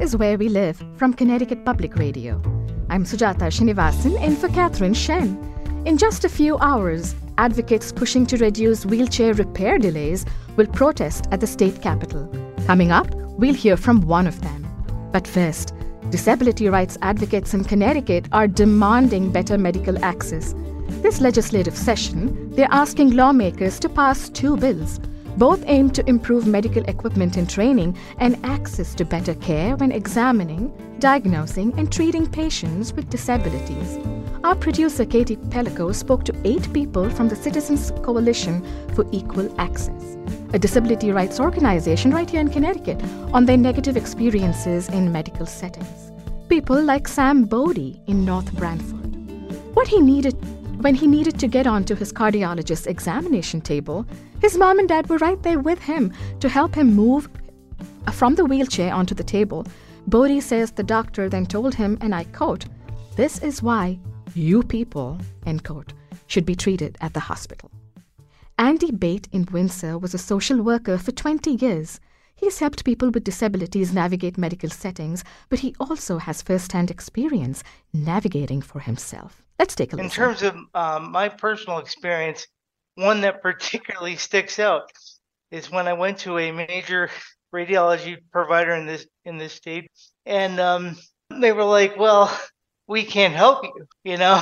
Is Where We Live from Connecticut Public Radio. I'm Sujata Srinivasan in for Catherine Shen. In just a few hours, advocates pushing to reduce wheelchair repair delays will protest at the state capitol. Coming up, we'll hear from one of them. But first, disability rights advocates in Connecticut are demanding better medical access. This legislative session, they're asking lawmakers to pass two bills both aim to improve medical equipment and training and access to better care when examining, diagnosing, and treating patients with disabilities. Our producer Katie Pellico spoke to eight people from the Citizens Coalition for Equal Access, a disability rights organization right here in Connecticut, on their negative experiences in medical settings. People like Sam Bodie in North Branford. What he needed when he needed to get onto his cardiologist's examination table, his mom and dad were right there with him to help him move from the wheelchair onto the table. Bodie says the doctor then told him, and I quote, This is why you people, end quote, should be treated at the hospital. Andy Bate in Windsor was a social worker for 20 years. He's helped people with disabilities navigate medical settings, but he also has first hand experience navigating for himself. Let's take a look. In terms of um, my personal experience, one that particularly sticks out is when I went to a major radiology provider in this in this state, and um, they were like, "Well, we can't help you," you know,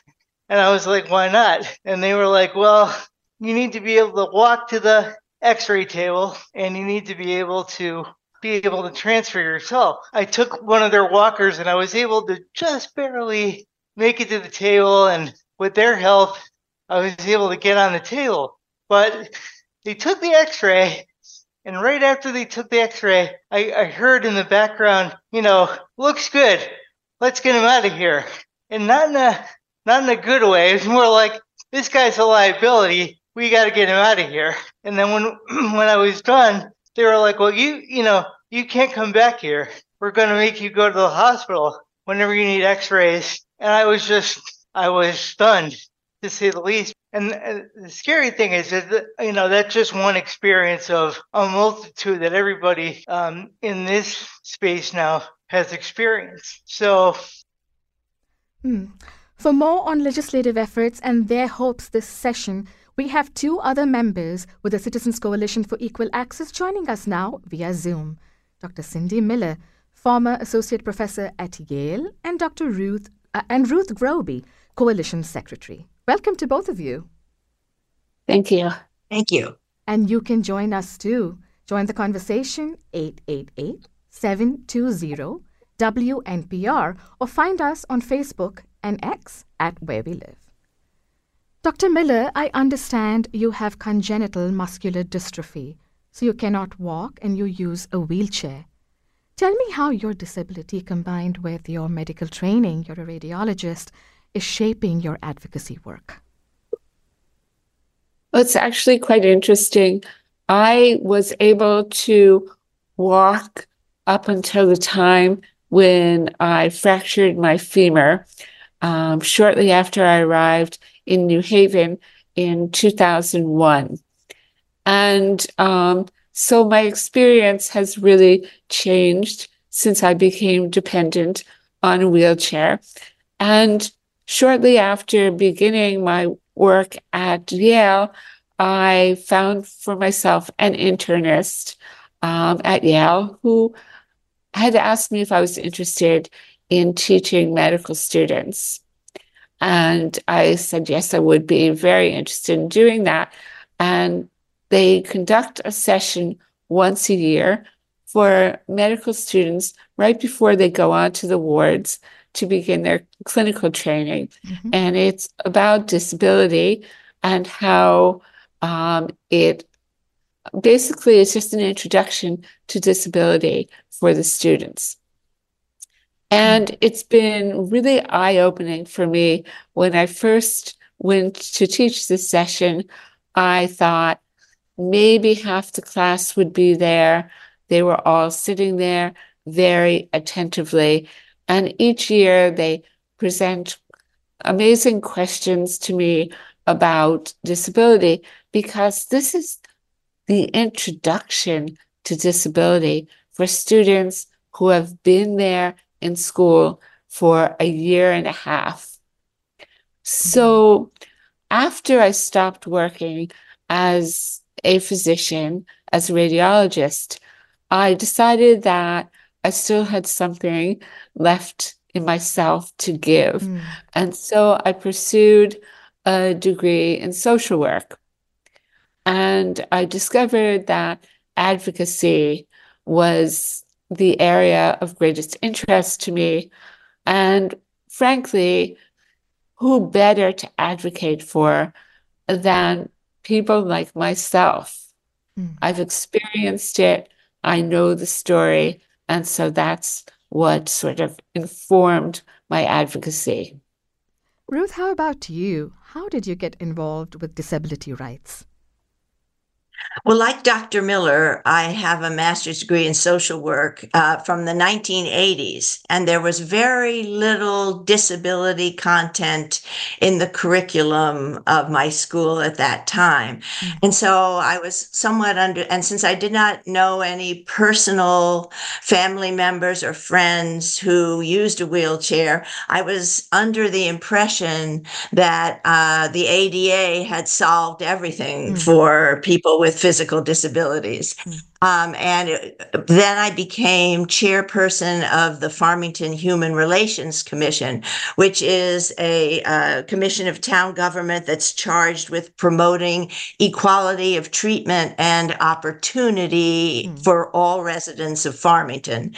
and I was like, "Why not?" And they were like, "Well, you need to be able to walk to the X-ray table, and you need to be able to." Be able to transfer yourself. I took one of their walkers and I was able to just barely make it to the table. And with their help, I was able to get on the table. But they took the x ray. And right after they took the x ray, I, I heard in the background, you know, looks good. Let's get him out of here. And not in a not in a good way. It's more like this guy's a liability. We got to get him out of here. And then when when I was done, they were like, "Well, you you know you can't come back here. We're going to make you go to the hospital whenever you need X-rays." And I was just I was stunned to say the least. And the scary thing is that you know that's just one experience of a multitude that everybody um, in this space now has experienced. So. Hmm. For more on legislative efforts and their hopes this session, we have two other members with the Citizens Coalition for Equal Access joining us now via Zoom Dr. Cindy Miller, former associate professor at Yale, and Dr. Ruth uh, and Ruth Groby, coalition secretary. Welcome to both of you. Thank you. Thank you. And you can join us too. Join the conversation 888 720 WNPR or find us on Facebook and X at Where We Live. Dr. Miller, I understand you have congenital muscular dystrophy, so you cannot walk and you use a wheelchair. Tell me how your disability combined with your medical training, you're a radiologist, is shaping your advocacy work. Well, it's actually quite interesting. I was able to walk up until the time when I fractured my femur. Um, shortly after I arrived in New Haven in 2001. And um, so my experience has really changed since I became dependent on a wheelchair. And shortly after beginning my work at Yale, I found for myself an internist um, at Yale who had asked me if I was interested in teaching medical students. And I said, yes, I would be very interested in doing that. And they conduct a session once a year for medical students right before they go on to the wards to begin their clinical training. Mm-hmm. And it's about disability and how um, it basically, it's just an introduction to disability for the students. And it's been really eye opening for me. When I first went to teach this session, I thought maybe half the class would be there. They were all sitting there very attentively. And each year they present amazing questions to me about disability because this is the introduction to disability for students who have been there in school for a year and a half. Mm-hmm. So after I stopped working as a physician, as a radiologist, I decided that I still had something left in myself to give. Mm. And so I pursued a degree in social work. And I discovered that advocacy was the area of greatest interest to me. And frankly, who better to advocate for than people like myself? Mm. I've experienced it, I know the story. And so that's what sort of informed my advocacy. Ruth, how about you? How did you get involved with disability rights? Well, like Dr. Miller, I have a master's degree in social work uh, from the 1980s, and there was very little disability content in the curriculum of my school at that time. Mm-hmm. And so I was somewhat under, and since I did not know any personal family members or friends who used a wheelchair, I was under the impression that uh, the ADA had solved everything mm-hmm. for people with physical disabilities. Mm. Um, and it, then I became chairperson of the Farmington Human Relations Commission, which is a uh, commission of town government that's charged with promoting equality of treatment and opportunity mm. for all residents of Farmington.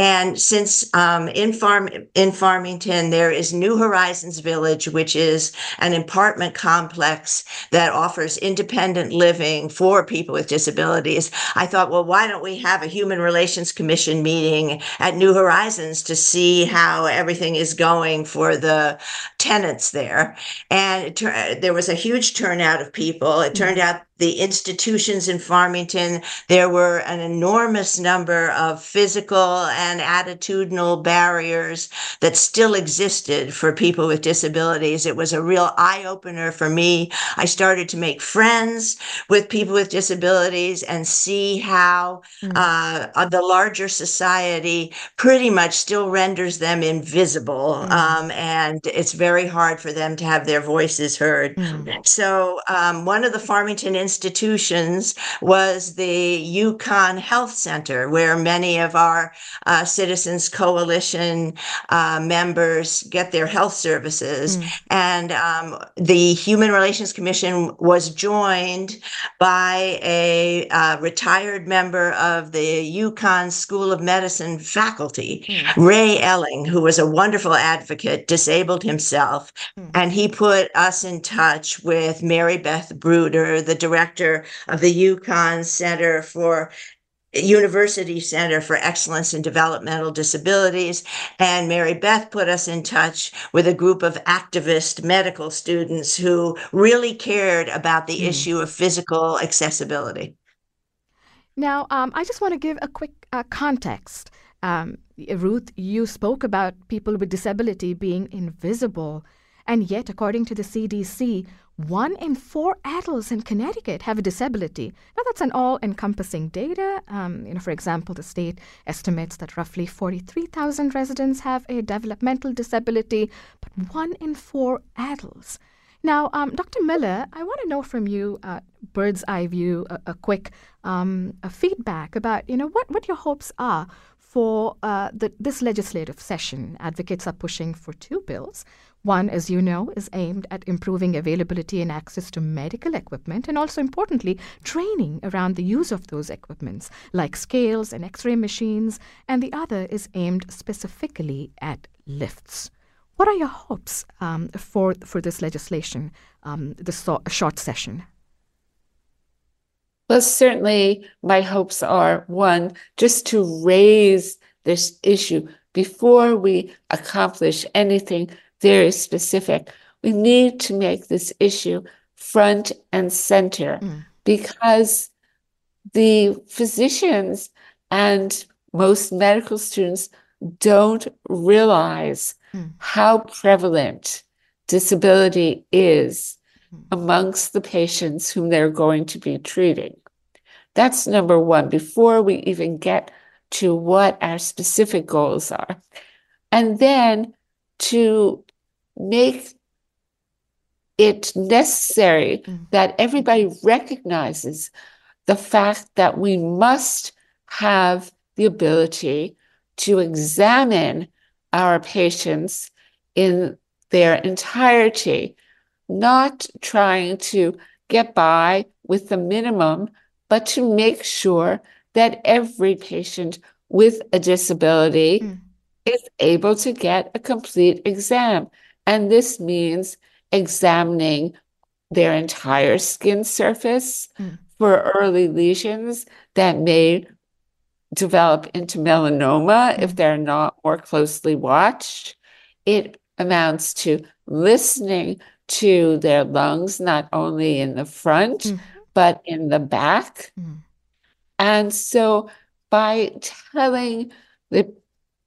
And since um, in farm in Farmington there is New Horizons Village, which is an apartment complex that offers independent living for people with disabilities, I thought, well, why don't we have a Human Relations Commission meeting at New Horizons to see how everything is going for the tenants there? And there was a huge turnout of people. It turned mm-hmm. out the institutions in Farmington, there were an enormous number of physical and attitudinal barriers that still existed for people with disabilities. It was a real eye opener for me. I started to make friends with people with disabilities and see how mm. uh, the larger society pretty much still renders them invisible. Mm. Um, and it's very hard for them to have their voices heard. Mm. So, um, one of the Farmington institutions was the UConn Health Center, where many of our uh, Citizens Coalition uh, members get their health services. Mm. And um, the Human Relations Commission was joined by a uh, retired member of the UConn School of Medicine faculty, mm. Ray Elling, who was a wonderful advocate, disabled himself. Mm. And he put us in touch with Mary Beth Bruder, the director director of the UConn Center for University Center for Excellence in Developmental Disabilities. And Mary Beth put us in touch with a group of activist medical students who really cared about the mm. issue of physical accessibility. Now, um, I just want to give a quick uh, context. Um, Ruth, you spoke about people with disability being invisible. And yet, according to the CDC, one in four adults in Connecticut have a disability. Now, that's an all encompassing data. Um, you know, for example, the state estimates that roughly 43,000 residents have a developmental disability, but one in four adults. Now, um, Dr. Miller, I want to know from you, uh, bird's eye view, a, a quick um, a feedback about you know what, what your hopes are for uh, the, this legislative session. Advocates are pushing for two bills. One, as you know, is aimed at improving availability and access to medical equipment and also importantly, training around the use of those equipments like scales and x ray machines. And the other is aimed specifically at lifts. What are your hopes um, for, for this legislation, um, this so- short session? Well, certainly my hopes are one, just to raise this issue before we accomplish anything very specific. We need to make this issue front and center mm. because the physicians and most medical students don't realize mm. how prevalent disability is mm. amongst the patients whom they're going to be treating. That's number one, before we even get to what our specific goals are. And then to make it necessary mm. that everybody recognizes the fact that we must have the ability to examine our patients in their entirety, not trying to get by with the minimum, but to make sure that every patient with a disability mm. is able to get a complete exam. And this means examining their entire skin surface mm. for early lesions that may develop into melanoma mm. if they're not more closely watched. It amounts to listening to their lungs, not only in the front, mm. but in the back. Mm. And so by telling the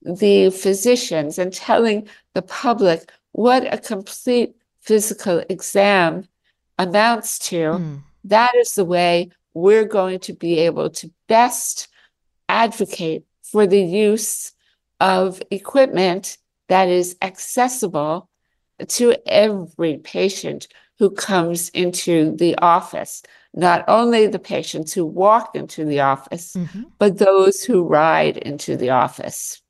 the physicians and telling the public what a complete physical exam amounts to, mm. that is the way we're going to be able to best advocate for the use of equipment that is accessible to every patient who comes into the office not only the patients who walk into the office, mm-hmm. but those who ride into the office.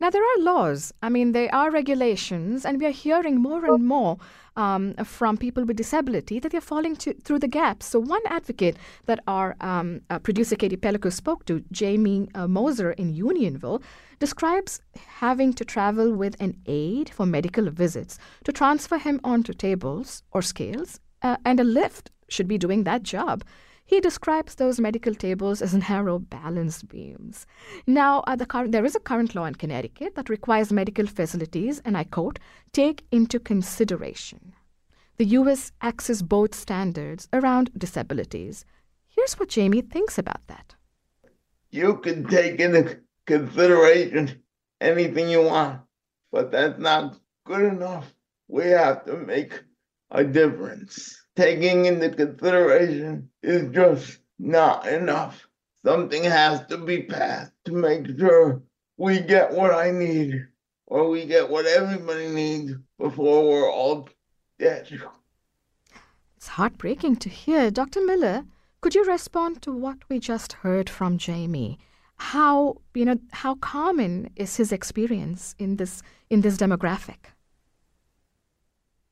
Now, there are laws, I mean, there are regulations, and we are hearing more and more um, from people with disability that they're falling to, through the gaps. So, one advocate that our um, uh, producer Katie Pellico spoke to, Jamie uh, Mosier in Unionville, describes having to travel with an aide for medical visits to transfer him onto tables or scales uh, and a lift should be doing that job. He describes those medical tables as narrow balance beams. Now, uh, the current, there is a current law in Connecticut that requires medical facilities, and I quote, take into consideration the U.S. Access Board standards around disabilities. Here's what Jamie thinks about that. You can take into consideration anything you want, but that's not good enough. We have to make a difference taking into consideration is just not enough. Something has to be passed to make sure we get what I need or we get what everybody needs before we're all dead. It's heartbreaking to hear. Dr. Miller, could you respond to what we just heard from Jamie? How, you know, how common is his experience in this in this demographic?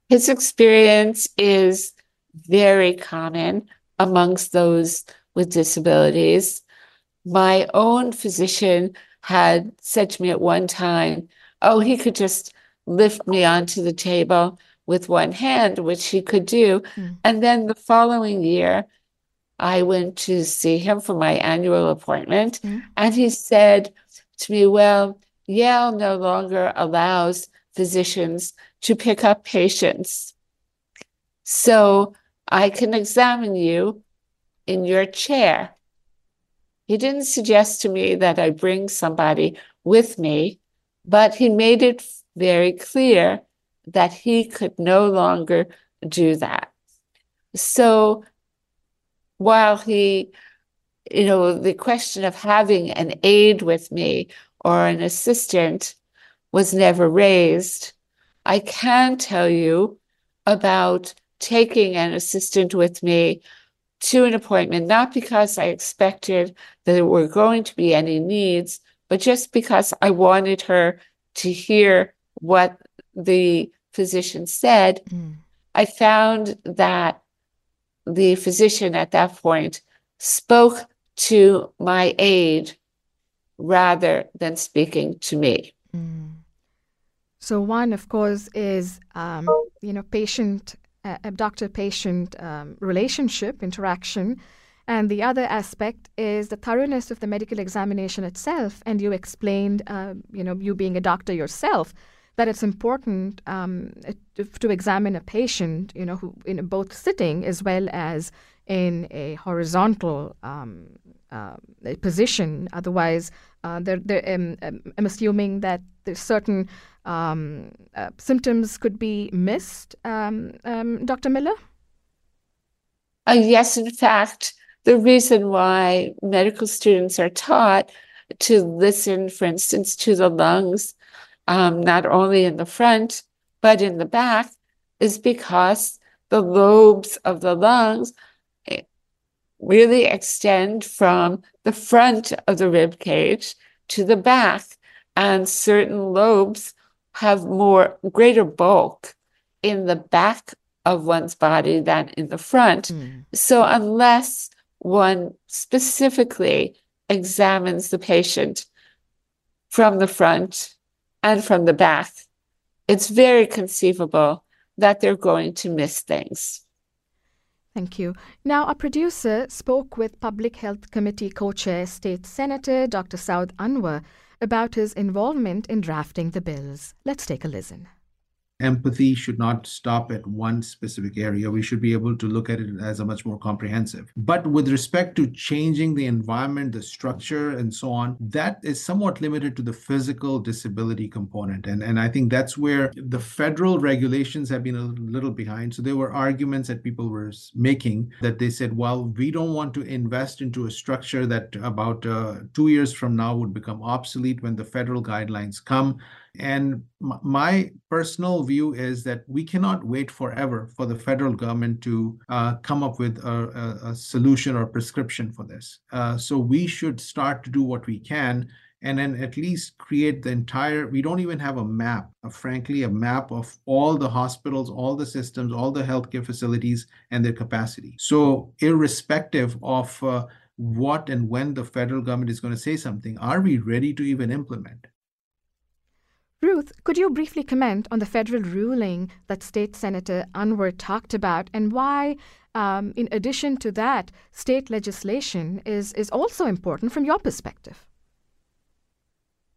His experience is very common amongst those with disabilities. My own physician had said to me at one time, Oh, he could just lift me onto the table with one hand, which he could do. Mm. And then the following year, I went to see him for my annual appointment, mm. and he said to me, Well, Yale no longer allows physicians to pick up patients. So I can examine you in your chair. He didn't suggest to me that I bring somebody with me, but he made it very clear that he could no longer do that. So while he, you know, the question of having an aide with me or an assistant was never raised, I can tell you about taking an assistant with me to an appointment, not because I expected that there were going to be any needs, but just because I wanted her to hear what the physician said. Mm. I found that the physician at that point spoke to my aide rather than speaking to me. Mm. So one, of course, is um, you know patient a doctor patient um, relationship interaction. And the other aspect is the thoroughness of the medical examination itself. And you explained, uh, you know, you being a doctor yourself, that it's important um, to, to, examine a patient, you know, who in both sitting as well as in a horizontal um, uh, position. Otherwise, uh, they're, they're, um, um, I'm assuming that certain um, uh, symptoms could be missed. Um, um, Dr. Miller? Uh, yes, in fact, the reason why medical students are taught to listen, for instance, to the lungs, um, not only in the front, but in the back, is because the lobes of the lungs really extend from the front of the rib cage to the back, and certain lobes have more greater bulk in the back of one's body than in the front. Mm. So unless one specifically examines the patient from the front and from the back, it's very conceivable that they're going to miss things. Thank you. Now, our producer spoke with Public Health Committee co chair, State Senator Dr. Saud Anwar, about his involvement in drafting the bills. Let's take a listen empathy should not stop at one specific area. We should be able to look at it as a much more comprehensive. But with respect to changing the environment, the structure, and so on, that is somewhat limited to the physical disability component. And, and I think that's where the federal regulations have been a little behind. So there were arguments that people were making that they said, well, we don't want to invest into a structure that about uh, two years from now would become obsolete when the federal guidelines come. And my personal view is that we cannot wait forever for the federal government to uh, come up with a, a, solution or prescription for this. Uh, so we should start to do what we can and then at least create the entire we don't even have a map uh, frankly a map of all the hospitals all the systems all the healthcare facilities and their capacity so irrespective of uh, what and when the federal government is going to say something are we ready to even implement Ruth, could you briefly comment on the federal ruling that State Senator Anwar talked about and why, um, in addition to that, state legislation is, is also important from your perspective?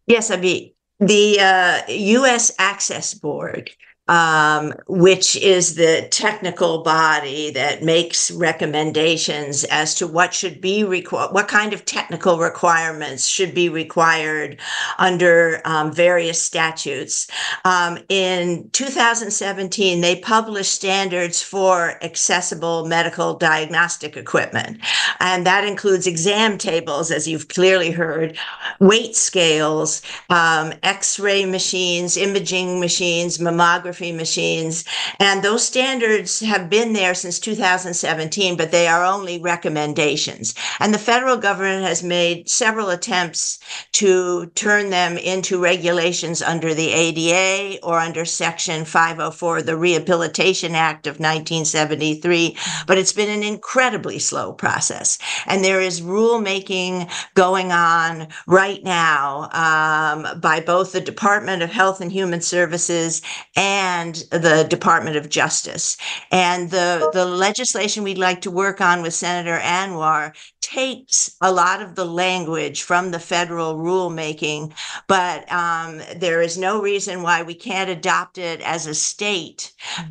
Yes, Abhi. The uh, U.S. Access Board um, which is the technical body that makes recommendations as to what should be required, what kind of technical requirements should be required under um, various statutes. Um, in 2017, they published standards for accessible medical diagnostic equipment, and that includes exam tables, as you've clearly heard, weight scales, um, X-ray machines, imaging machines, mammography machines. And those standards have been there since 2017, but they are only recommendations. And the federal government has made several attempts to turn them into regulations under the ADA or under Section 504 of the Rehabilitation Act of 1973, but it's been an incredibly slow process. And there is rulemaking going on right now um, by both the Department of Health and Human Services and and the Department of Justice. And the, the legislation we'd like to work on with Senator Anwar takes a lot of the language from the federal rulemaking, but um, there is no reason why we can't adopt it as a state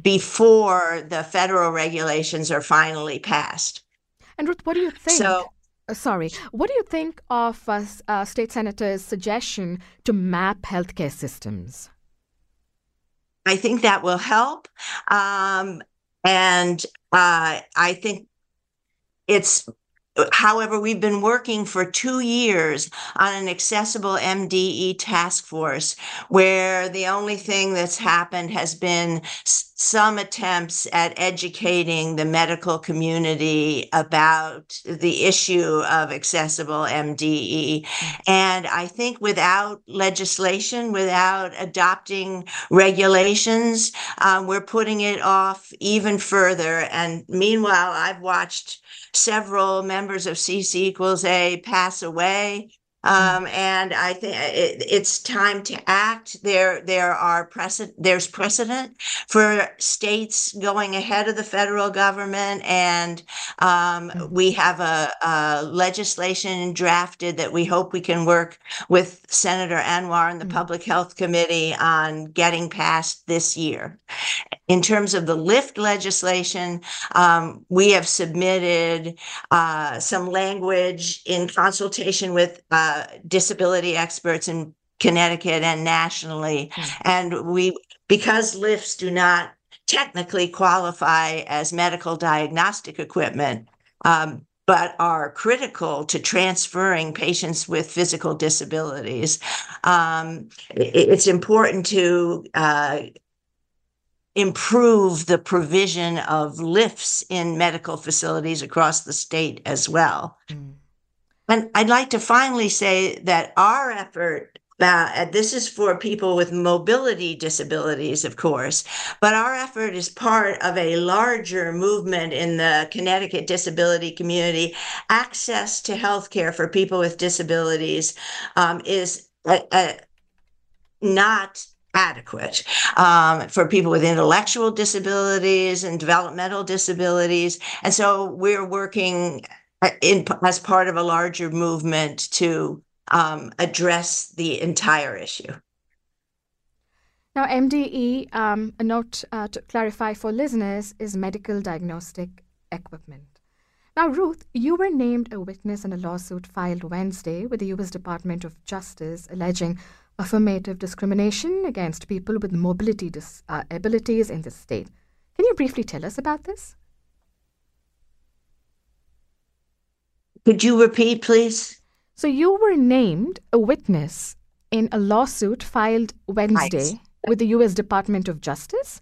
before the federal regulations are finally passed. And Ruth, what do you think? So, uh, sorry, what do you think of uh, uh, State Senator's suggestion to map healthcare systems? I think that will help. Um, and uh, I think it's However, we've been working for two years on an accessible MDE task force where the only thing that's happened has been some attempts at educating the medical community about the issue of accessible MDE. And I think without legislation, without adopting regulations, um, we're putting it off even further. And meanwhile, I've watched several members of CC equals A pass away Um, and I think it, it's time to act. There, there are precedent, there's precedent for states going ahead of the federal government. And, um, we have a, a legislation drafted that we hope we can work with Senator Anwar and the Mm. Public Health Committee on getting passed this year. In terms of the LIFT legislation, um, we have submitted uh, some language in consultation with uh, disability experts in Connecticut and nationally. Mm. And we, because lifts do not technically qualify as medical diagnostic equipment, um, but are critical to transferring patients with physical disabilities. Um, it's important to uh, improve the provision of lifts in medical facilities across the state as well. Mm. And I'd like to finally say that our effort uh, this is for people with mobility disabilities, of course, but our effort is part of a larger movement in the Connecticut disability community. Access to healthcare for people with disabilities um, is uh, uh, not adequate um, for people with intellectual disabilities and developmental disabilities. And so we're working in as part of a larger movement to um, address the entire issue. Now, MDE, um, a note uh, to clarify for listeners, is medical diagnostic equipment. Now, Ruth, you were named a witness in a lawsuit filed Wednesday with the U.S. Department of Justice alleging affirmative discrimination against people with mobility disabilities in the state. Can you briefly tell us about this? Could you repeat, please? So, you were named a witness in a lawsuit filed Wednesday with the U.S. Department of Justice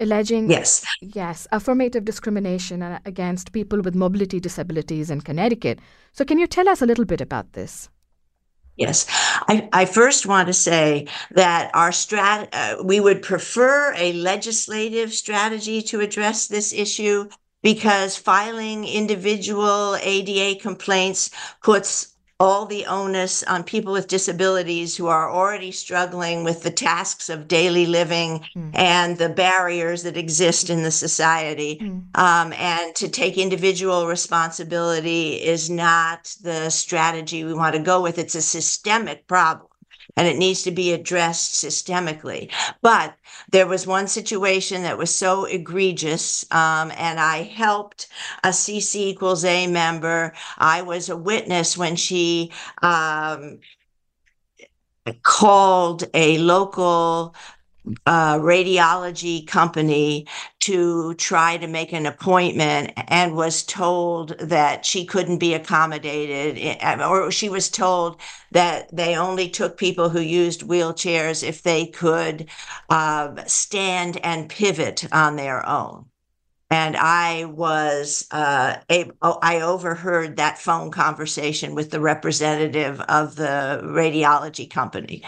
alleging Yes. yes affirmative discrimination uh, against people with mobility disabilities in Connecticut. So, can you tell us a little bit about this? Yes, I, I first want to say that our strat, uh, we would prefer a legislative strategy to address this issue because filing individual ADA complaints puts all the onus on people with disabilities who are already struggling with the tasks of daily living Mm. and the barriers that exist in the society. Mm. Um, and to take individual responsibility is not the strategy we want to go with. It's a systemic problem and it needs to be addressed systemically. But there was one situation that was so egregious, um, and I helped a CC equals A member. I was a witness when she um, called a local radiology company to try to make an appointment and was told that she couldn't be accommodated eh, or she was told that they only took people who used wheelchairs if they could uh, stand and pivot on their own and I was uh, able, I overheard that phone conversation with the representative of the radiology company.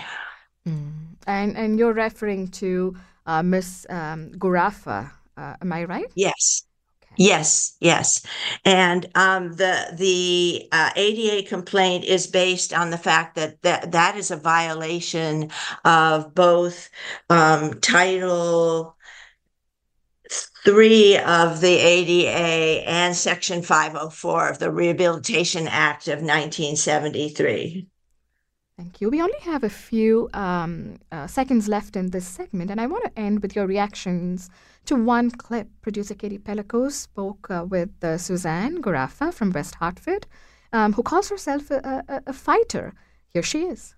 Mm. And and you're referring to uh, Miss um, Gurafa, uh, am I right? Yes. Yes, yes, and um, the the uh, ADA complaint is based on the fact that that, that is a violation of both um, Title three of the ADA and Section five hundred four of the Rehabilitation Act of nineteen seventy three. Thank you. We only have a few um, uh, seconds left in this segment, and I want to end with your reactions to one clip. Producer Katie Pellico spoke uh, with uh, Suzanne Gurafa from West Hartford, um, who calls herself a, a, a fighter. Here she is.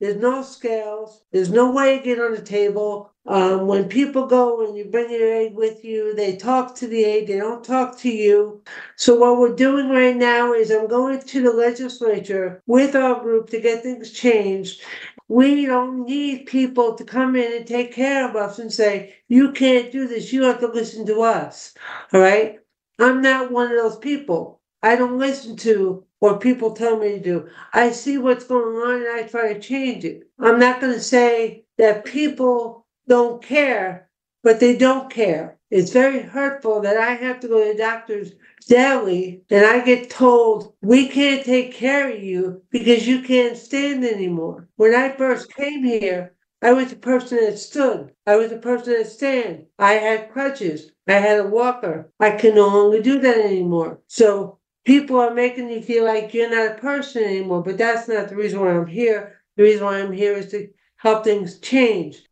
There's no scales. There's no way to get on the table. Um, when people go and you bring your aide with you, they talk to the aide. They don't talk to you. So what we're doing right now is I'm going to the legislature with our group to get things changed. We don't need people to come in and take care of us and say, you can't do this. You have to listen to us. All right. I'm not one of those people. I don't listen to what people tell me to do. I see what's going on and I try to change it. I'm not going to say that people don't care, but they don't care. It's very hurtful that I have to go to the doctors daily and I get told we can't take care of you because you can't stand anymore. When I first came here, I was a person that stood. I was a person that stand. I had crutches. I had a walker. I can no longer do that anymore. So people are making you feel like you're not a person anymore, but that's not the reason why I'm here. The reason why I'm here is to help things change.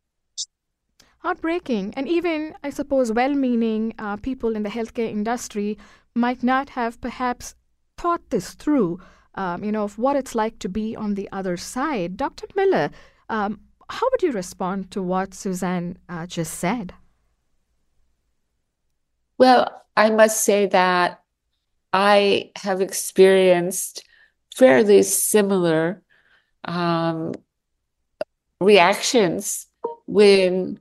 Heartbreaking. And even, I suppose, well meaning uh, people in the healthcare industry might not have perhaps thought this through, um, you know, of what it's like to be on the other side. Dr. Miller, um, how would you respond to what Suzanne uh, just said? Well, I must say that I have experienced fairly similar um, reactions when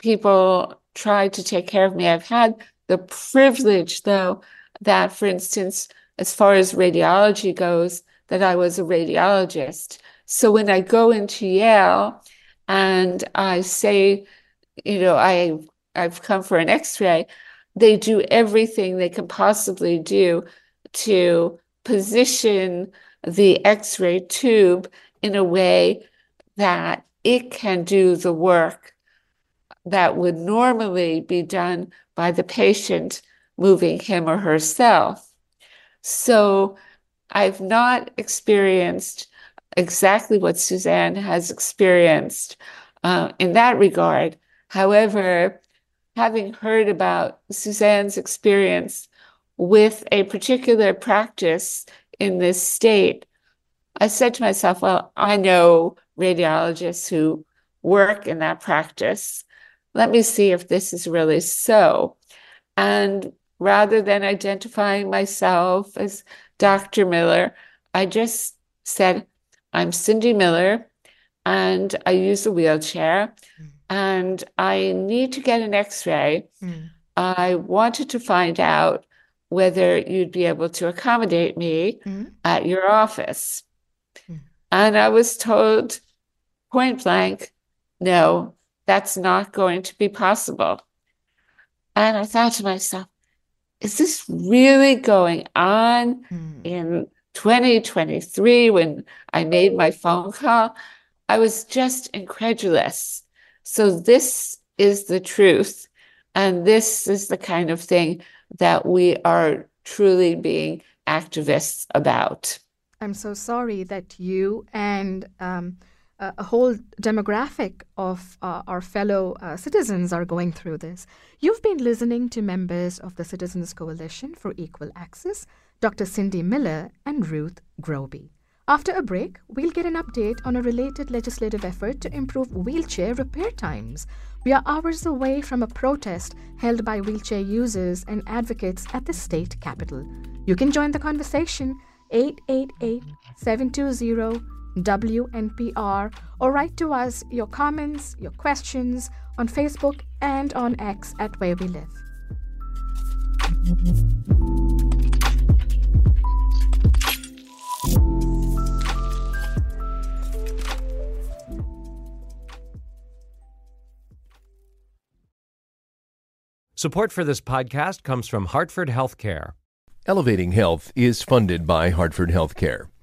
people try to take care of me. I've had the privilege, though, that, for instance, as far as radiology goes, that I was a radiologist. So when I go into Yale and I say, you know, I I've come for an X-ray, they do everything they can possibly do to position the X-ray tube in a way that it can do the work that would normally be done by the patient moving him or herself. So I've not experienced exactly what Suzanne has experienced uh, in that regard. However, having heard about Suzanne's experience with a particular practice in this state, I said to myself, well, I know radiologists who work in that practice. Let me see if this is really so. And rather than identifying myself as Dr. Miller, I just said, I'm Cindy Miller and I use a wheelchair mm. and I need to get an x ray. Mm. I wanted to find out whether you'd be able to accommodate me mm. at your office. Mm. And I was told point blank, no, that's not going to be possible. And I thought to myself, is this really going on mm. in 2023 when I made my phone call? I was just incredulous. So, this is the truth. And this is the kind of thing that we are truly being activists about. I'm so sorry that you and um, a whole demographic of uh, our fellow uh, citizens are going through this. You've been listening to members of the Citizens Coalition for Equal Access, Dr. Cindy Miller and Ruth Groby. After a break, we'll get an update on a related legislative effort to improve wheelchair repair times. We are hours away from a protest held by wheelchair users and advocates at the state capitol. You can join the conversation 888 720 WNPR or write to us your comments, your questions on Facebook and on X at Where We Live. Support for this podcast comes from Hartford Healthcare. Elevating Health is funded by Hartford Healthcare.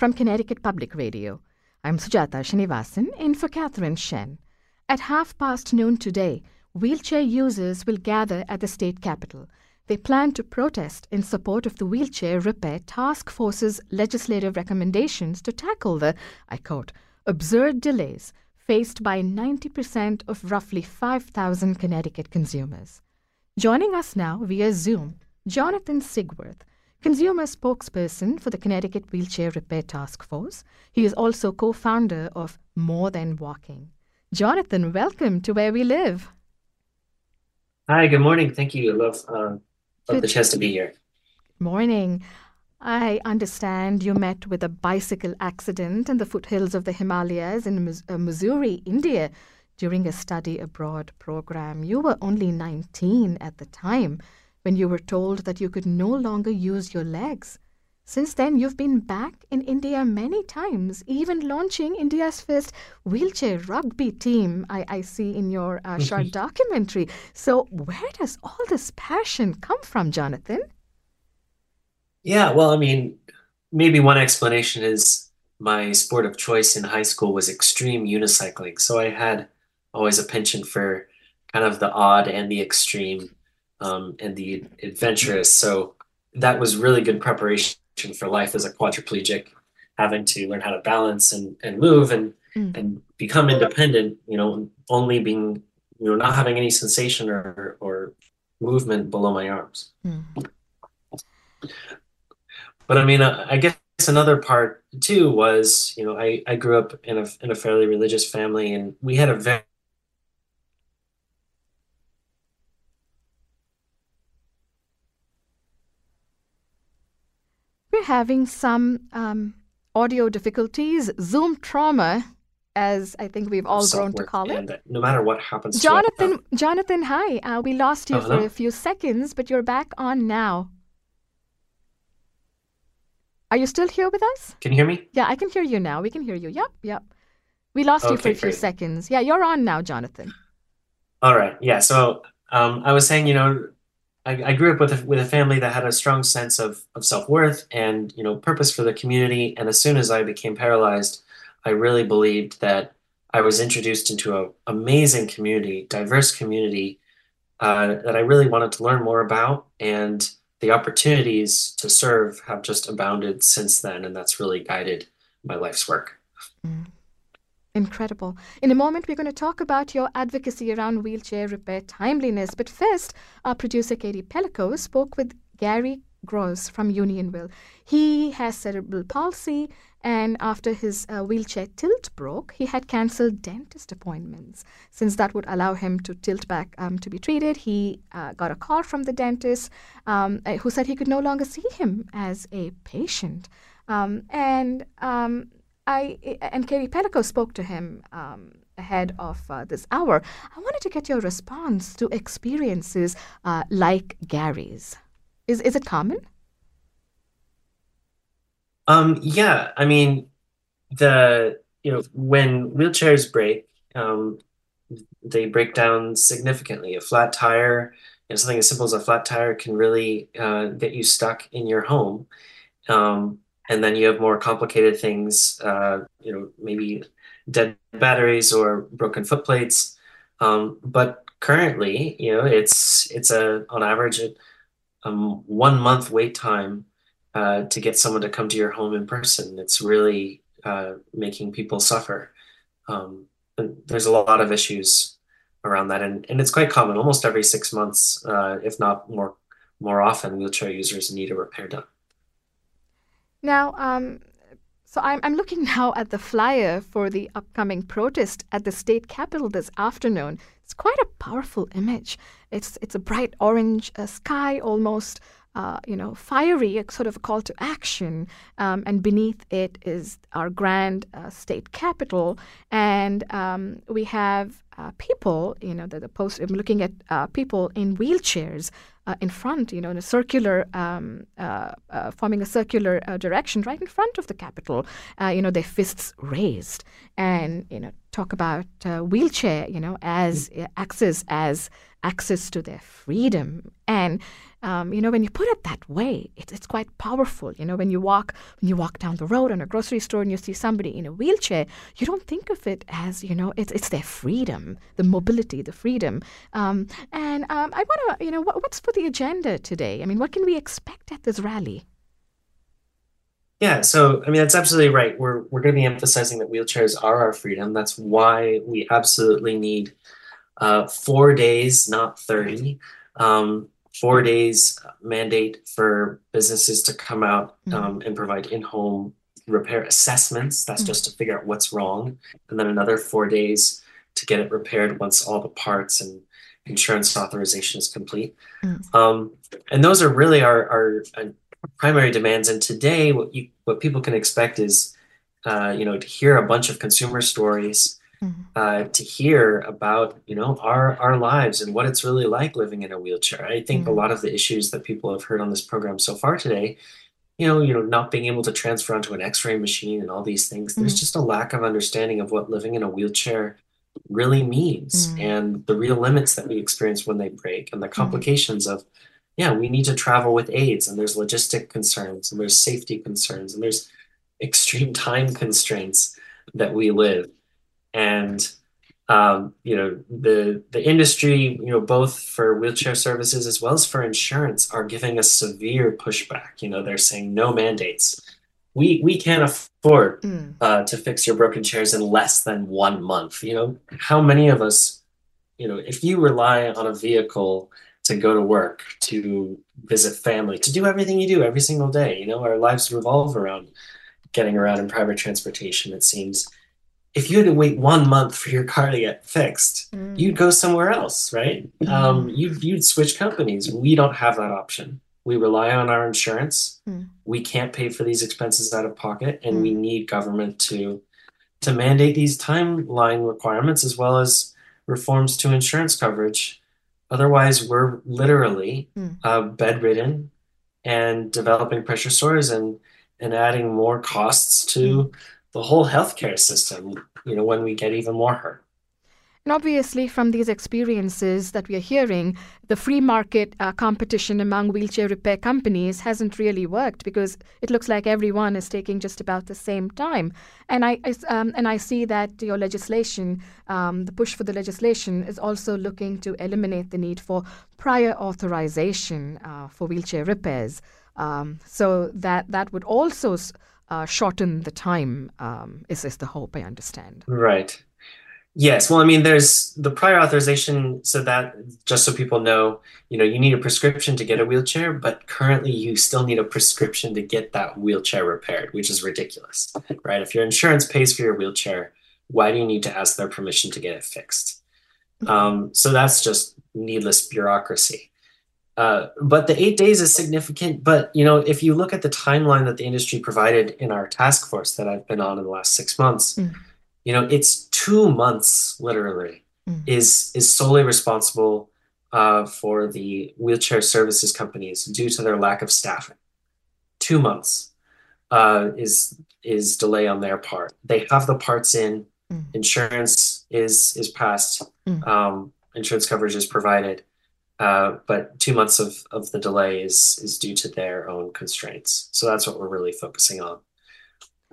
from Connecticut Public Radio. I'm Sujata Srinivasan in for Catherine Shen. At half past noon today, wheelchair users will gather at the state capitol. They plan to protest in support of the Wheelchair Repair Task Force's legislative recommendations to tackle the, I quote, absurd delays faced by 90% of roughly 5,000 Connecticut consumers. Joining us now via Zoom, Jonathan Sigworth, consumer spokesperson for the Connecticut Wheelchair Repair Task Force. He is also co founder of More Than Walking. Jonathan, welcome to Where We Live. Hi, good morning. Thank you. I love, uh, love the chance to be here. Morning. I understand you met with a bicycle accident in the foothills of the Himalayas in uh, Mussoorie, India, during a study abroad program. You were only 19 at the time when you were told that you could no longer use your legs. Since then, you've been back in India many times, even launching India's first wheelchair rugby team, I, I see in your uh, short documentary. So, where does all this passion come from, Jonathan? Yeah, well, I mean, maybe one explanation is my sport of choice in high school was extreme unicycling. So I had always a penchant for kind of the odd and the extreme um, and the adventurous. So that was really good preparation for life as a quadriplegic, having to learn how to balance and, and move and Mm. and become independent, you know, only being, you know, not having any sensation or or movement below my arms. Mm. But I mean, uh, I guess another part too was, you know, I, I grew up in a in a fairly religious family, and we had a very We're having some um, audio difficulties, Zoom trauma, as I think we've all grown to call it. and that no matter what happens to Jonathan, Jonathan, hi. Uh, we lost you Oh, for hello. a few seconds, but you're back on now. Are you still here with us? can you hear me? Yeah, I can hear you now. We can hear you. Yep, yep. We lost you for a few great. seconds. Yeah, you're on now, Jonathan. All right, yeah. So um, I was saying, you know, I, I grew up with a, with a family that had a strong sense of of self-worth and, you know, purpose for the community. And as soon as I became paralyzed, I really believed that I was introduced into an amazing community, diverse community, uh, that I really wanted to learn more about. And the opportunities to serve have just abounded since then. And that's really guided my life's work. Incredible. In a moment, we're going to talk about your advocacy around wheelchair repair timeliness. But first, our producer Katie Pellico spoke with Gary Gross from Unionville. He has cerebral palsy, and after his uh, wheelchair tilt broke, he had cancelled dentist appointments. Since that would allow him to tilt back um, to be treated, he uh, got a call from the dentist um, uh, who said he could no longer see him as a patient. Um, and um, I and Katie Pellico spoke to him um, ahead of uh, this hour. I wanted to get your response to experiences uh, like Gary's. Is is it common? Um, yeah, I mean, the, you know, when wheelchairs break, um, they break down significantly. A flat tire, you know, something as simple as a flat tire can really uh, get you stuck in your home. Um, and then you have more complicated things, uh, you know, maybe dead batteries or broken foot plates. Um, but currently, you know, it's it's a on average a um, one month wait time uh, to get someone to come to your home in person. It's really uh, making people suffer. Um, there's a lot of issues around that, and, and it's quite common. Almost every six months, uh, if not more more often, wheelchair users need a repair done. Now, um, so I'm I'm looking now at the flyer for the upcoming protest at the state capitol this afternoon. It's quite a powerful image. It's it's a bright orange uh, sky, almost uh, you know fiery, a sort of a call to action, um, and beneath it is our grand uh, state capitol, and um, we have uh, people. You know, the, the post. I'm looking at uh, people in wheelchairs uh, in front, you know, in a circular, um, uh, uh, forming a circular uh, direction right in front of the Capitol, uh, you know, their fists raised. And, you know, talk about uh, wheelchair, you know, as uh, access as access to their freedom. And um, you know, when you put it that way, it, it's quite powerful. You know, when you walk when you walk down the road in a grocery store and you see somebody in a wheelchair, you don't think of it as you know, it's it's their freedom, the mobility, the freedom. Um, and um, I want to, you know, what, what's for the agenda today? I mean, what can we expect at this rally? Yeah, so I mean that's absolutely right. We're we're going to be emphasizing that wheelchairs are our freedom. That's why we absolutely need uh, four days, not thirty. Um, four days mandate for businesses to come out Mm-hmm. um, and provide in-home repair assessments. That's Mhm. just to figure out what's wrong, and then another four days to get it repaired once all the parts and insurance authorization is complete. Mm. Um, and those are really our, our uh, primary demands. And today, what you what people can expect is, uh, you know, to hear a bunch of consumer stories, Mhm. uh, to hear about you know our our lives and what it's really like living in a wheelchair. I think a Mhm. lot of the issues that people have heard on this program so far today, you know, you know, not being able to transfer onto an X-ray machine and all these things. There's Mhm. just a lack of understanding of what living in a wheelchair really means Mm. and the real limits that we experience when they break and the Mm-hmm. complications of yeah we need to travel with aids and there's logistic concerns and there's safety concerns and there's extreme time constraints that we live and um, you know the the industry you know both for wheelchair services as well as for insurance are giving us severe pushback you know they're saying no mandates we we can't afford Mm. uh, to fix your broken chairs in less than one month. You know, how many of us, you know, if you rely on a vehicle to go to work, to visit family, to do everything you do every single day, you know, our lives revolve around getting around in private transportation, it seems. If you had to wait one month for your car to get fixed, Mm. you'd go somewhere else, right? Um, you'd, you'd switch companies. We don't have that option. We rely on our insurance Mm. we can't pay for these expenses out of pocket and Mm. we need government to to mandate these timeline requirements as well as reforms to insurance coverage otherwise we're literally Mm. uh, bedridden and developing pressure sores and and adding more costs to the whole healthcare system you know when we get even more hurt And obviously, from these experiences that we are hearing, the free market uh, competition among wheelchair repair companies hasn't really worked because it looks like everyone is taking just about the same time. And I, I um, and I see that your legislation, um, the push for the legislation, is also looking to eliminate the need for prior authorization uh, for wheelchair repairs. Um, so that that would also uh, shorten the time. Um, is is the hope? I understand. Right. Yes. Well, I mean, there's the prior authorization so that just so people know, you know, you need a prescription to get a wheelchair, but currently you still need a prescription to get that wheelchair repaired, which is ridiculous, right? If your insurance pays for your wheelchair, why do you need to ask their permission to get it fixed? Um, so that's just needless bureaucracy. Uh, but the eight days is significant. But you know, if you look at the timeline that the industry provided in our task force that I've been on in the last six months, Mm. You know, it's two months literally Mm. is is solely responsible uh, for the wheelchair services companies due to their lack of staffing. Two months uh, is is delay on their part. They have the parts in, Mm. insurance is is passed, Mm. um, insurance coverage is provided, uh, but two months of of the delay is is due to their own constraints. So that's what we're really focusing on.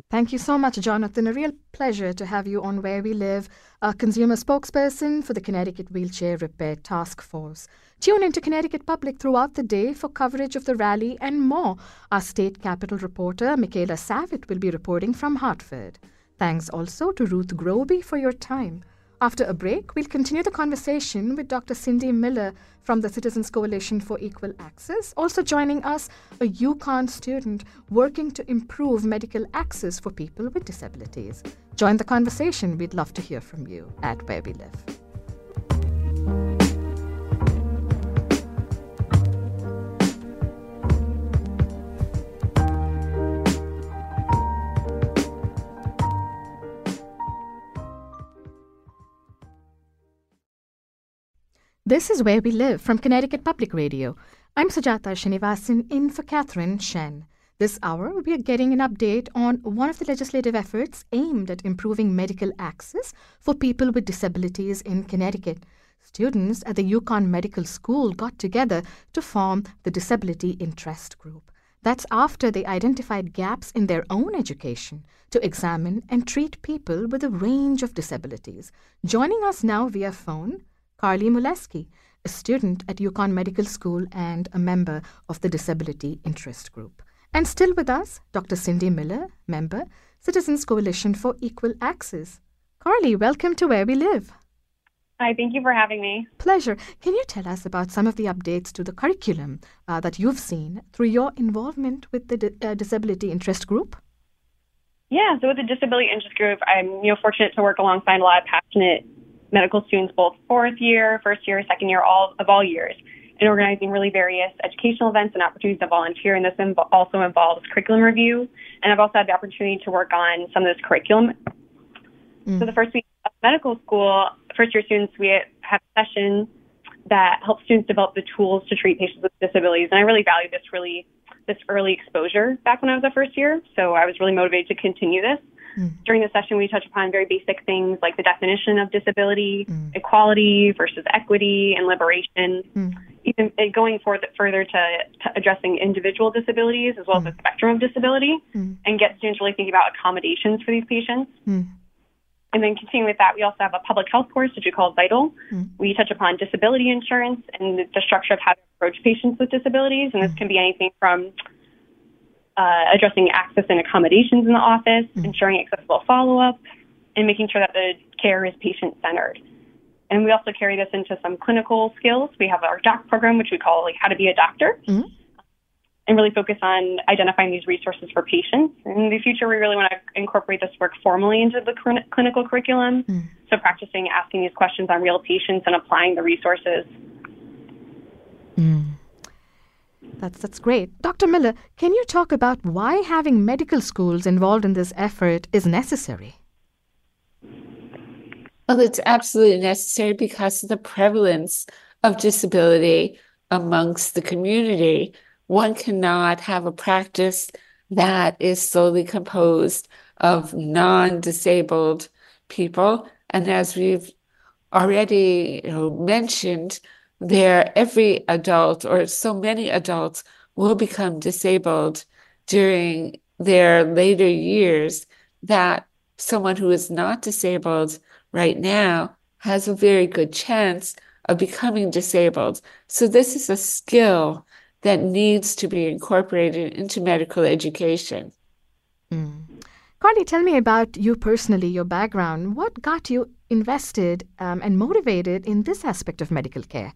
Thank you so much, Jonathan. A real pleasure to have you on Where We Live, a consumer spokesperson for the Connecticut Wheelchair Repair Task Force. Tune into Connecticut Public throughout the day for coverage of the rally and more. Our state capital reporter, Michaela Savitt, will be reporting from Hartford. Thanks also to Ruth Groby for your time. After a break, we'll continue the conversation with Dr. Cindy Miller from the Citizens Coalition for Equal Access. Also joining us, a UConn student working to improve medical access for people with disabilities. Join the conversation. We'd love to hear from you at Where We Live. This is Where We Live from Connecticut Public Radio. I'm Sujata Srinivasan in for Catherine Shen. This hour, we are getting an update on one of the legislative efforts aimed at improving medical access for people with disabilities in Connecticut. Students at the UConn Medical School got together to form the Disability Interest Group. That's after they identified gaps in their own education to examine and treat people with a range of disabilities. Joining us now via phone, Carly Muleski, a student at UConn Medical School and a member of the Disability Interest Group. And still with us, Dr. Cindy Miller, member, Citizens Coalition for Equal Access. Carly, welcome to Where We Live. Hi, thank you for having me. Pleasure. Can you tell us about some of the updates to the curriculum uh, that you've seen through your involvement with the uh, Disability Interest Group? Yeah, so with the Disability Interest Group, I'm you know fortunate to work alongside a lot of passionate medical students, both fourth year, first year, second year, all of all years, and organizing really various educational events and opportunities to volunteer. And this inv- also involves curriculum review. And I've also had the opportunity to work on some of this curriculum. Mm. So the first week of medical school, first year students, we have a session that helps students develop the tools to treat patients with disabilities. And I really value this really this early exposure back when I was a first year. So I was really motivated to continue this. Mm. During the session, we touch upon very basic things like the definition of disability, mm. equality versus equity, and liberation. Mm. Even uh, going further, further to, to, addressing individual disabilities as well as the mm. spectrum of disability, mm. and get students really thinking about accommodations for these patients. Mm. And then continuing with that, we also have a public health course, which we call Vital. Mm. We touch upon disability insurance and the structure of how to approach patients with disabilities. And this can be anything from uh, addressing access and accommodations in the office, mm. ensuring accessible follow up, and making sure that the care is patient centered. And we also carry this into some clinical skills. We have our doc program, which we call like how to be a doctor. Mm and really focus on identifying these resources for patients. In the future, we really want to incorporate this work formally into the cl- clinical curriculum. Mm. So, practicing asking these questions on real patients and applying the resources. Mm. That's that's great. Dr. Miller, can you talk about why having medical schools involved in this effort is necessary? Well, it's absolutely necessary because of the prevalence of disability amongst the community one cannot have a practice that is solely composed of non disabled people. And as we've already you know, mentioned, there every adult or so many adults will become disabled during their later years that someone who is not disabled right now has a very good chance of becoming disabled. So this is a skill that needs to be incorporated into medical education. Mm. Carly, tell me about you personally, your background. What got you invested um, and motivated in this aspect of medical care?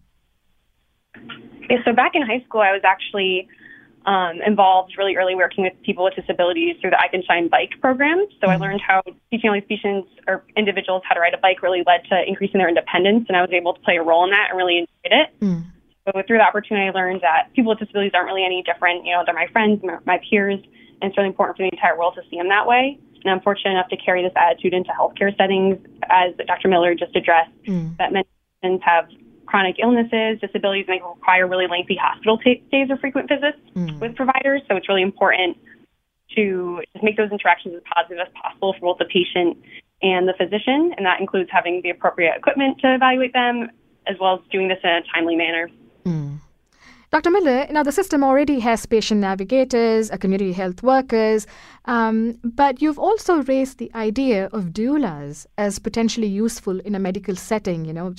Yeah, so back in high school, I was actually um, involved really early working with people with disabilities through the I Can Shine bike program. So mm-hmm. I learned how teaching all these patients or individuals how to ride a bike really led to increasing their independence, and I was able to play a role in that and really enjoyed it. Mm. So through the opportunity, I learned that people with disabilities aren't really any different. You know, they're my friends, my peers, and it's really important for the entire world to see them that way. And I'm fortunate enough to carry this attitude into healthcare settings, as Dr. Miller just addressed, mm. that many patients have chronic illnesses, disabilities, may require really lengthy hospital t- stays or frequent visits mm. with providers. So it's really important to just make those interactions as positive as possible for both the patient and the physician, and that includes having the appropriate equipment to evaluate them, as well as doing this in a timely manner. Mm. Dr. Miller, now the system already has patient navigators, community health workers, um, but you've also raised the idea of doulas as potentially useful in a medical setting, you know,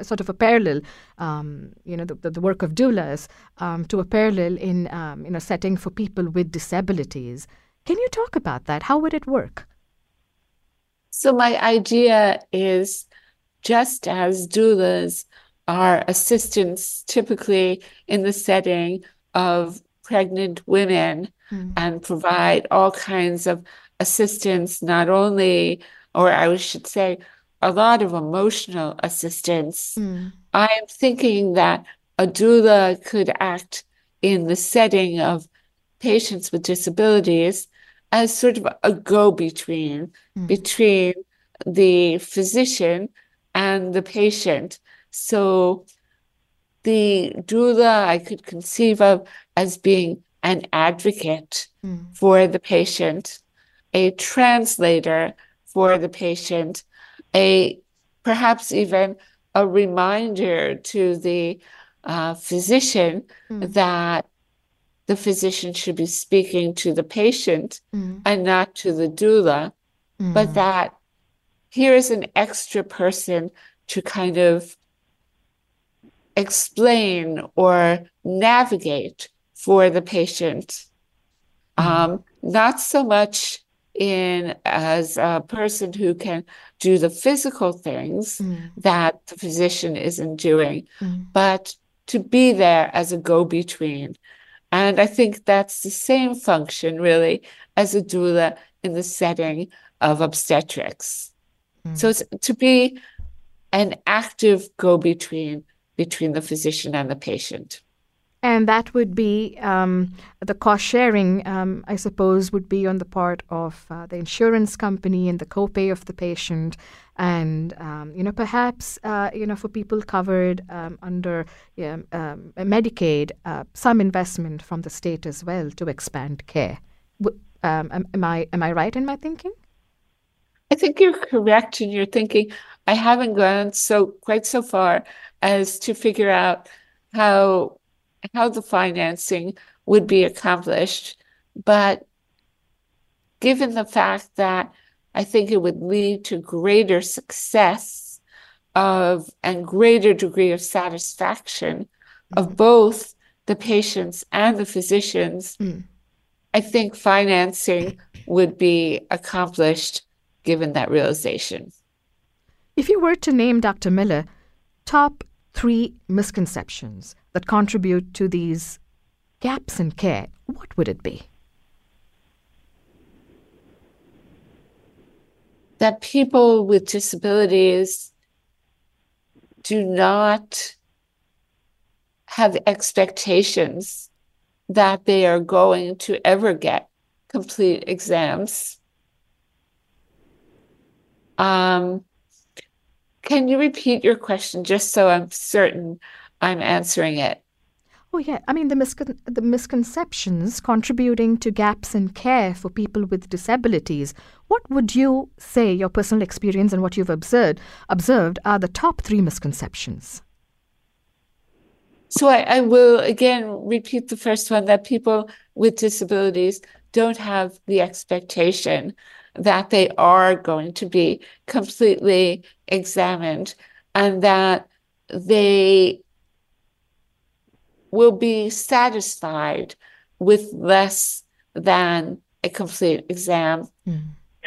sort of a parallel, um, you know, the, the, work of doulas um, to a parallel in, um, in a setting for people with disabilities. Can you talk about that? How would it work? So, my idea is just as doulas are assistants typically in the setting of pregnant women mm. and provide all kinds of assistance, not only, or I should say, a lot of emotional assistance. Mm. I am thinking that a doula could act in the setting of patients with disabilities as sort of a go between mm. between the physician and the patient so the doula I could conceive of as being an advocate mm. for the patient, a translator for the patient, a perhaps even a reminder to the uh, physician mm. that the physician should be speaking to the patient mm. and not to the doula, but that here is an extra person to kind of explain or navigate for the patient. Mm-hmm. Um, not so much in as a person who can do the physical things mm. that the physician isn't doing, mm. but to be there as a go between. And I think that's the same function, really, as a doula in the setting of obstetrics. Mm. So it's to be an active go between between the physician and the patient. And that would be um, the cost sharing, um, I suppose, would be on the part of uh, the insurance company and the copay of the patient. And, um, you know, perhaps, uh, you know, for people covered um, under um, Medicaid, uh, some investment from the state as well to expand care. Um, am, am, I, am I right in my thinking? I think you're correct in your thinking. I haven't gone so quite so far as to figure out how how the financing would be accomplished. But given the fact that I think it would lead to greater success of and greater degree of satisfaction mm-hmm. of both the patients and the physicians, mm. I think financing would be accomplished given that realization. If you were to name Dr. Miller top three misconceptions that contribute to these gaps in care, what would it be? That people with disabilities do not have expectations that they are going to ever get complete exams. Um, can you repeat your question just so I'm certain I'm answering it? Oh yeah, I mean the miscon- the misconceptions contributing to gaps in care for people with disabilities. What would you say your personal experience and what you've observed observed are the top three misconceptions? So I, I will again repeat the first one that people with disabilities don't have the expectation that they are going to be completely examined and that they will be satisfied with less than a complete exam. Mm.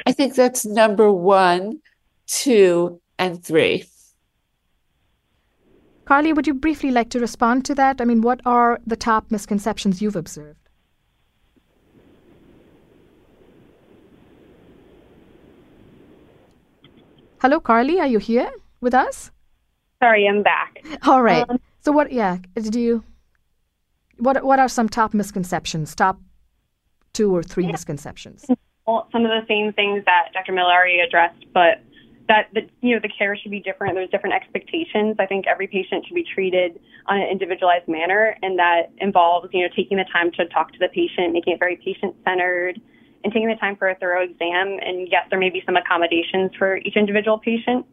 I think that's number one, two, and three. Carly, would you briefly like to respond to that? I mean, what are the top misconceptions you've observed? Hello, Carly. Are you here with us? Sorry, I'm back. All right. Um, so what? Yeah. Did you? What What are some top misconceptions? Top two or three yeah. misconceptions. Well, some of the same things that Dr. Miller already addressed, but that the you know the care should be different. There's different expectations. I think every patient should be treated on an individualized manner, and that involves you know taking the time to talk to the patient, making it very patient centered and taking the time for a thorough exam. And yes, there may be some accommodations for each individual patient,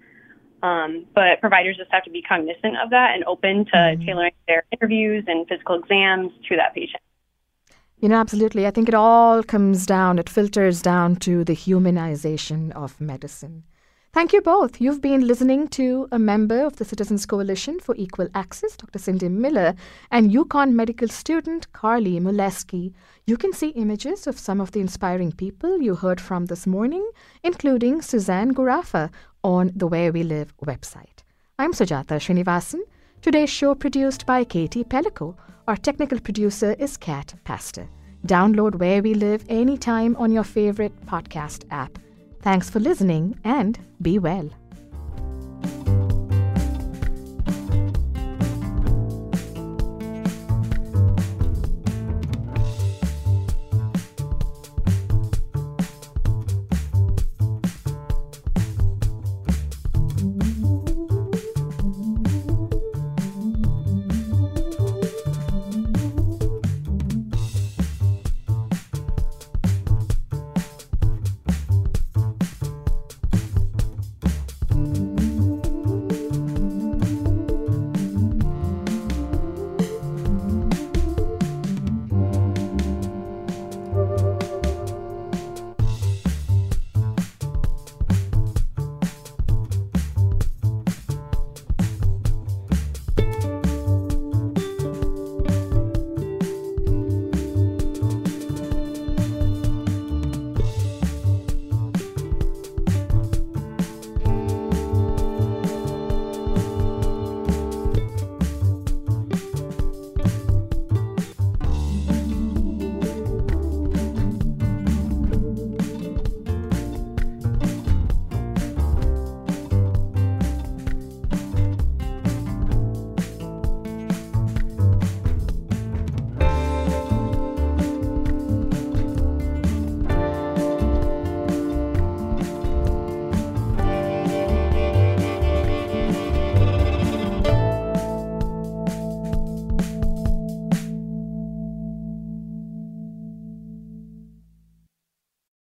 um, but providers just have to be cognizant of that and open to mm-hmm. tailoring their interviews and physical exams to that patient. You know, absolutely. I think it all comes down, it filters down to the humanization of medicine. Thank you both. You've been listening to a member of the Citizens Coalition for Equal Access, Dr. Cindy Miller, and UConn medical student Carly Muleski. You can see images of some of the inspiring people you heard from this morning, including Suzanne Gurafa, on the Where We Live website. I'm Sujata Srinivasan. Today's show produced by Katie Pellico. Our technical producer is Kat Pastor. Download Where We Live anytime on your favorite podcast app. Thanks for listening and be well.